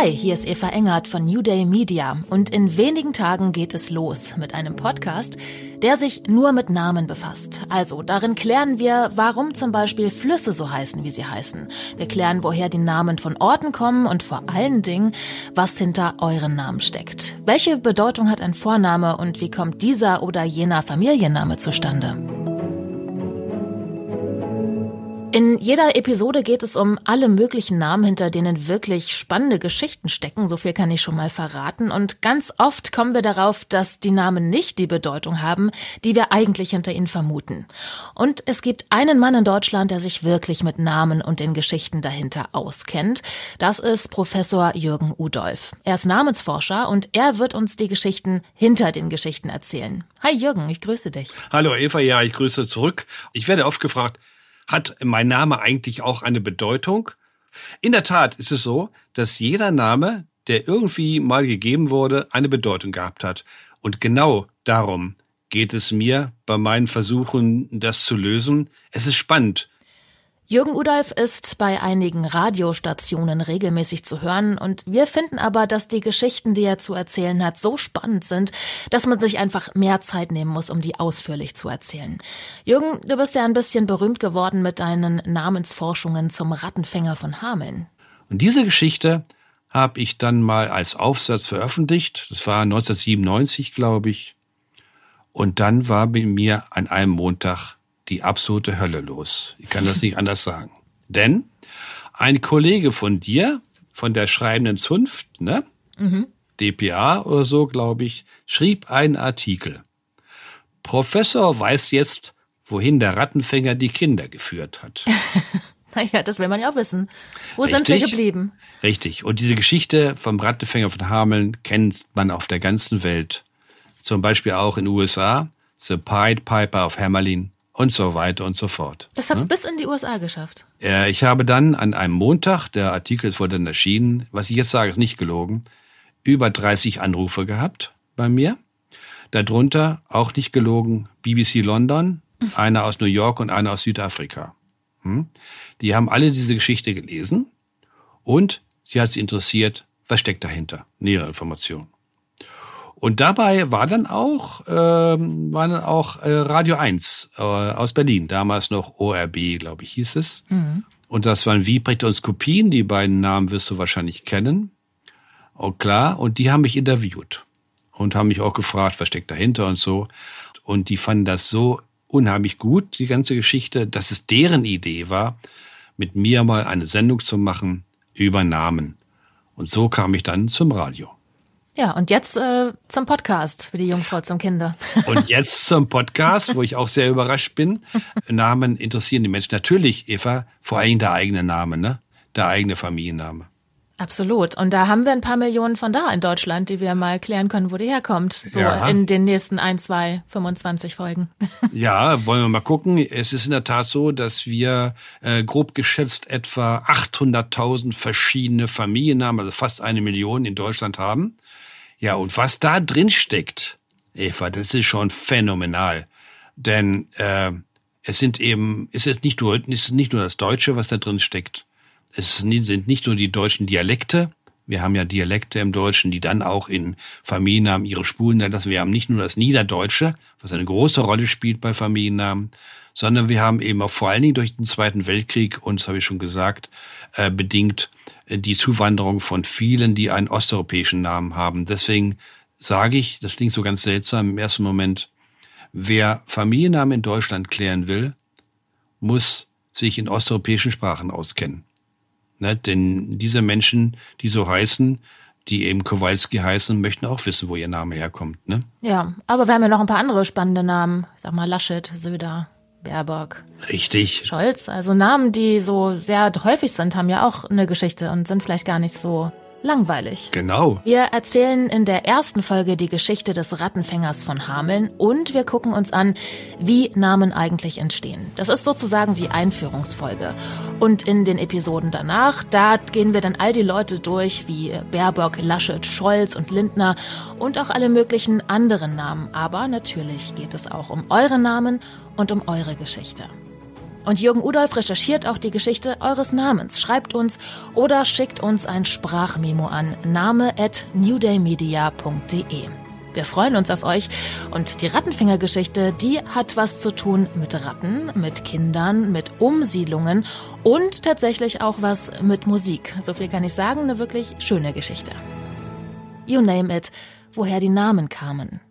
Hi, hier ist Eva Engert von New Day Media und in wenigen Tagen geht es los mit einem Podcast, der sich nur mit Namen befasst. Also darin klären wir, warum zum Beispiel Flüsse so heißen, wie sie heißen. Wir klären, woher die Namen von Orten kommen und vor allen Dingen, was hinter euren Namen steckt. Welche Bedeutung hat ein Vorname und wie kommt dieser oder jener Familienname zustande? In jeder Episode geht es um alle möglichen Namen, hinter denen wirklich spannende Geschichten stecken, so viel kann ich schon mal verraten. Und ganz oft kommen wir darauf, dass die Namen nicht die Bedeutung haben, die wir eigentlich hinter ihnen vermuten. Und es gibt einen Mann in Deutschland, der sich wirklich mit Namen und den Geschichten dahinter auskennt. Das ist Professor Jürgen Udolf. Er ist Namensforscher und er wird uns die Geschichten hinter den Geschichten erzählen. Hi Jürgen, ich grüße dich. Hallo Eva, ja, ich grüße zurück. Ich werde oft gefragt, hat mein Name eigentlich auch eine Bedeutung? In der Tat ist es so, dass jeder Name, der irgendwie mal gegeben wurde, eine Bedeutung gehabt hat. Und genau darum geht es mir bei meinen Versuchen, das zu lösen. Es ist spannend. Jürgen Udolf ist bei einigen Radiostationen regelmäßig zu hören und wir finden aber, dass die Geschichten, die er zu erzählen hat, so spannend sind, dass man sich einfach mehr Zeit nehmen muss, um die ausführlich zu erzählen. Jürgen, du bist ja ein bisschen berühmt geworden mit deinen Namensforschungen zum Rattenfänger von Hameln. Und diese Geschichte habe ich dann mal als Aufsatz veröffentlicht. Das war 1997, glaube ich. Und dann war bei mir an einem Montag die absolute Hölle los. Ich kann das nicht anders sagen. Denn ein Kollege von dir, von der schreibenden Zunft, ne? Mhm. DPA oder so, glaube ich, schrieb einen Artikel. Professor weiß jetzt, wohin der Rattenfänger die Kinder geführt hat. naja, das will man ja auch wissen. Wo Richtig? sind wir geblieben? Richtig. Und diese Geschichte vom Rattenfänger von Hameln kennt man auf der ganzen Welt. Zum Beispiel auch in den USA. The Pied Piper of Hamelin und so weiter und so fort. Das hat's ne? bis in die USA geschafft. Äh, ich habe dann an einem Montag, der Artikel ist wohl dann erschienen, was ich jetzt sage, ist nicht gelogen, über 30 Anrufe gehabt bei mir. Darunter, auch nicht gelogen, BBC London, einer aus New York und einer aus Südafrika. Hm? Die haben alle diese Geschichte gelesen und sie hat sie interessiert, was steckt dahinter? Nähere Informationen. Und dabei war dann auch, ähm, war dann auch äh, Radio 1 äh, aus Berlin, damals noch ORB, glaube ich, hieß es. Mhm. Und das waren Wiebrecht und Skopin, die beiden Namen wirst du wahrscheinlich kennen. Oh klar, und die haben mich interviewt und haben mich auch gefragt, was steckt dahinter und so. Und die fanden das so unheimlich gut, die ganze Geschichte, dass es deren Idee war, mit mir mal eine Sendung zu machen über Namen. Und so kam ich dann zum Radio. Ja, und jetzt äh, zum Podcast für die Jungfrau zum Kinder. Und jetzt zum Podcast, wo ich auch sehr überrascht bin. Namen interessieren die Menschen. Natürlich, Eva, vor allem der eigene Name, ne? Der eigene Familienname. Absolut. Und da haben wir ein paar Millionen von da in Deutschland, die wir mal klären können, wo die herkommt. So ja. in den nächsten ein, zwei, 25 Folgen. Ja, wollen wir mal gucken. Es ist in der Tat so, dass wir äh, grob geschätzt etwa 800.000 verschiedene Familiennamen, also fast eine Million in Deutschland haben. Ja, und was da drin steckt, Eva, das ist schon phänomenal. Denn äh, es sind eben, es ist nicht nur, es ist nicht nur das Deutsche, was da drin steckt. Es sind nicht nur die deutschen Dialekte. Wir haben ja Dialekte im Deutschen, die dann auch in Familiennamen ihre Spuren lassen. Wir haben nicht nur das Niederdeutsche, was eine große Rolle spielt bei Familiennamen, sondern wir haben eben auch vor allen Dingen durch den Zweiten Weltkrieg, und das habe ich schon gesagt, äh, bedingt die Zuwanderung von vielen, die einen osteuropäischen Namen haben. Deswegen sage ich, das klingt so ganz seltsam im ersten Moment, wer Familiennamen in Deutschland klären will, muss sich in osteuropäischen Sprachen auskennen. Ne? Denn diese Menschen, die so heißen, die eben Kowalski heißen, möchten auch wissen, wo ihr Name herkommt. Ne? Ja, aber wir haben ja noch ein paar andere spannende Namen. Ich sag mal Laschet, Söder. Baerbock. Richtig. Scholz. Also Namen, die so sehr häufig sind, haben ja auch eine Geschichte und sind vielleicht gar nicht so langweilig. Genau. Wir erzählen in der ersten Folge die Geschichte des Rattenfängers von Hameln und wir gucken uns an, wie Namen eigentlich entstehen. Das ist sozusagen die Einführungsfolge. Und in den Episoden danach, da gehen wir dann all die Leute durch, wie Baerbock, Laschet, Scholz und Lindner und auch alle möglichen anderen Namen. Aber natürlich geht es auch um eure Namen und um eure Geschichte. Und Jürgen Udolf recherchiert auch die Geschichte eures Namens. Schreibt uns oder schickt uns ein Sprachmemo an name at newdaymedia.de. Wir freuen uns auf euch. Und die Rattenfänger-Geschichte, die hat was zu tun mit Ratten, mit Kindern, mit Umsiedlungen und tatsächlich auch was mit Musik. So viel kann ich sagen, eine wirklich schöne Geschichte. You name it, woher die Namen kamen.